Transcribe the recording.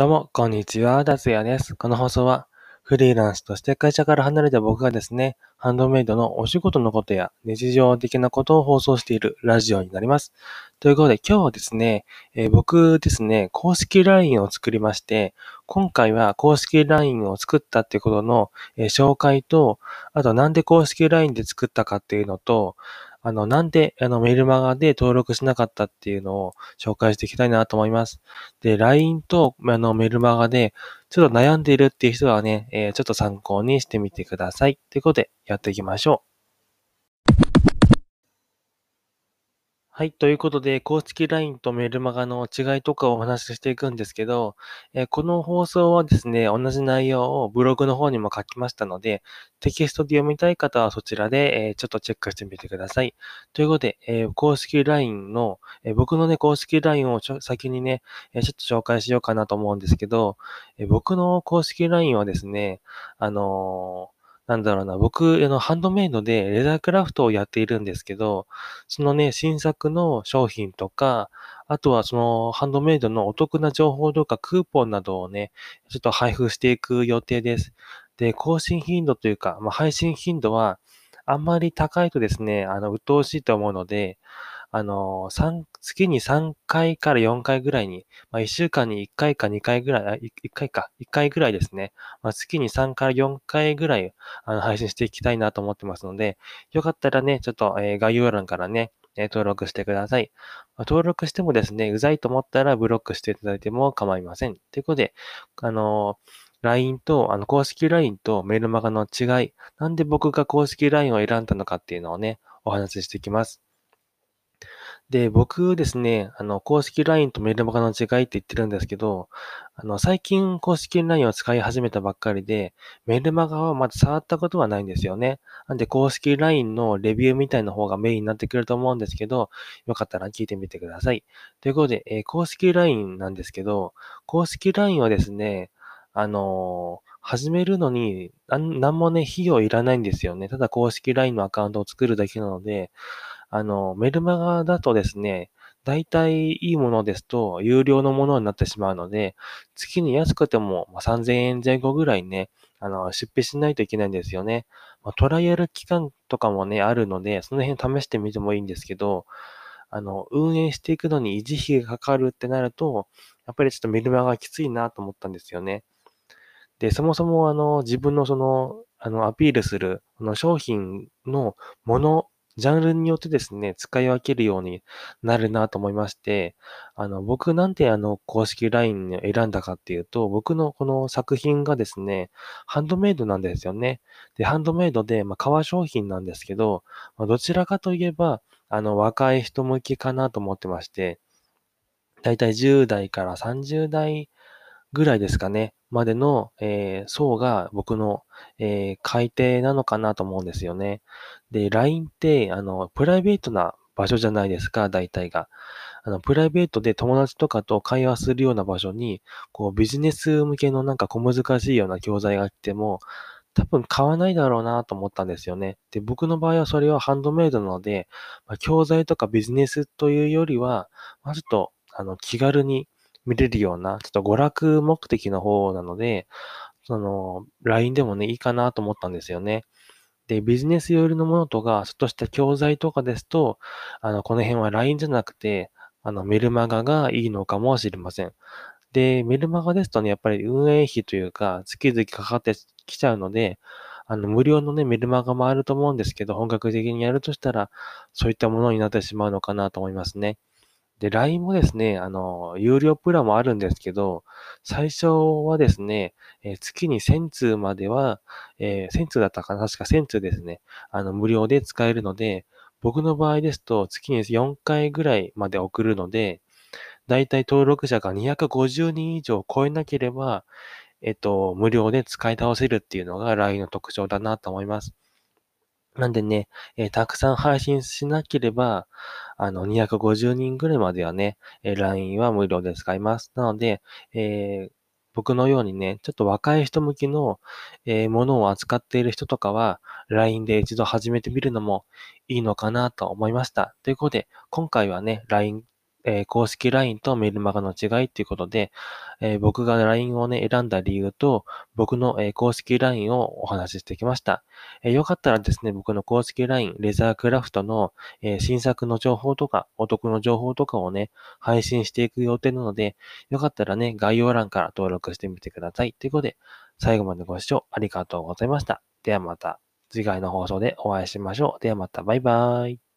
どうも、こんにちは、達也です。この放送は、フリーランスとして会社から離れた僕がですね、ハンドメイドのお仕事のことや日常的なことを放送しているラジオになります。ということで、今日はですね、えー僕ですね、公式 LINE を作りまして、今回は公式 LINE を作ったってことの、えー紹介と、あとなんで公式 LINE で作ったかっていうのと、あの、なんで、あの、メルマガで登録しなかったっていうのを紹介していきたいなと思います。で、LINE と、あの、メルマガで、ちょっと悩んでいるっていう人はね、えーちょっと参考にしてみてください。ということで、やっていきましょう。はい。ということで、公式 LINE とメルマガの違いとかをお話ししていくんですけど、えーこの放送はですね、同じ内容をブログの方にも書きましたので、テキストで読みたい方はそちらで、えーちょっとチェックしてみてください。ということで、えー公式 LINE の、えー僕のね、公式 LINE をちょ先にね、えーちょっと紹介しようかなと思うんですけど、えー僕の公式 LINE はですね、あのーなんだろうな、僕、あの、ハンドメイドでレザークラフトをやっているんですけど、そのね、新作の商品とか、あとはそのハンドメイドのお得な情報とかクーポンなどをね、ちょっと配布していく予定です。で、更新頻度というか、まあ、配信頻度はあんまり高いとですね、あの、鬱陶しいと思うので、あの、三月に3回から4回ぐらいに、まあ、1週間に1回か2回ぐらい、あ1回か、1回ぐらいですね。まあ、月に3から4回ぐらい、あの、配信していきたいなと思ってますので、よかったらね、ちょっと、えー概要欄からね、えー登録してください。まあ登録してもですね、うざいと思ったらブロックしていただいても構いません。ということで、あのー LINE と、あの、公式 LINE とメルマガの違い、なんで僕が公式 LINE を選んだのかっていうのをね、お話ししていきます。で、僕ですね、あの、公式 LINE とメルマガの違いって言ってるんですけど、あの、最近公式 LINE を使い始めたばっかりで、メルマガはまだ触ったことはないんですよね。なんで、公式 LINE のレビューみたいな方がメインになってくると思うんですけど、よかったら聞いてみてください。ということで、えー公式 LINE なんですけど、公式 LINE はですね、あのー始めるのに、なんもね、費用いらないんですよね。ただ公式 LINE のアカウントを作るだけなので、あの、メルマガだとですね、大体いいものですと、有料のものになってしまうので、月に安くても3000円前後ぐらいね、あの、出費しないといけないんですよね。ま、トライアル期間とかもね、あるので、その辺試してみてもいいんですけど、あの、運営していくのに維持費がかかるってなると、やっぱりちょっとメルマガきついなと思ったんですよね。で、そもそもあの、自分のその、あの、アピールする、この商品のもの、ジャンルによってですね、使い分けるようになるなと思いまして、あの、僕なんであの、公式 LINE を選んだかっていうと、僕のこの作品がですね、ハンドメイドなんですよね。で、ハンドメイドで、まあ、革商品なんですけど、まあ、どちらかといえば、あの、若い人向きかなと思ってまして、だいたい10代から30代ぐらいですかね、までの、えー層が僕の、えー買い手なのかなと思うんですよね。で、LINE って、あの、プライベートな場所じゃないですか、大体が。あの、プライベートで友達とかと会話するような場所に、こう、ビジネス向けのなんか小難しいような教材が来ても、多分買わないだろうなと思ったんですよね。で、僕の場合はそれはハンドメイドなので、まあ、教材とかビジネスというよりは、まあ、ちょっと、あの、気軽に見れるような、ちょっと娯楽目的の方なので、その、LINE でもね、いいかなと思ったんですよね。で、ビジネス寄りのものとか、ちょっとした教材とかですと、あの、この辺は LINE じゃなくて、あの、メルマガがいいのかもしれません。で、メルマガですとね、やっぱり運営費というか、月々かかってきちゃうので、あの、無料のね、メルマガもあると思うんですけど、本格的にやるとしたら、そういったものになってしまうのかなと思いますね。で、LINE もですね、あの、有料プランもあるんですけど、最初はですね、えー月に1000通までは、えー1000通だったかな確か1000通ですね。あの、無料で使えるので、僕の場合ですと、月に4回ぐらいまで送るので、だいたい登録者が250人以上超えなければ、えっと、無料で使い倒せるっていうのが LINE の特徴だなと思います。なんでね、えーたくさん配信しなければ、あの、250人ぐらいまではね、えー LINE は無料で使います。なので、えー僕のようにね、ちょっと若い人向きの、えものを扱っている人とかは、LINE で一度始めてみるのもいいのかなと思いました。ということで、今回はね、LINE えー公式 LINE とメルマガの違いっていうことで、えー僕が LINE をね、選んだ理由と、僕の、えー公式 LINE をお話ししてきました。えーよかったらですね、僕の公式 LINE、レザークラフトの、え新作の情報とか、お得の情報とかをね、配信していく予定なので、よかったらね、概要欄から登録してみてください。ということで、最後までご視聴ありがとうございました。ではまた次回の放送でお会いしましょう。ではまたバイバーイ。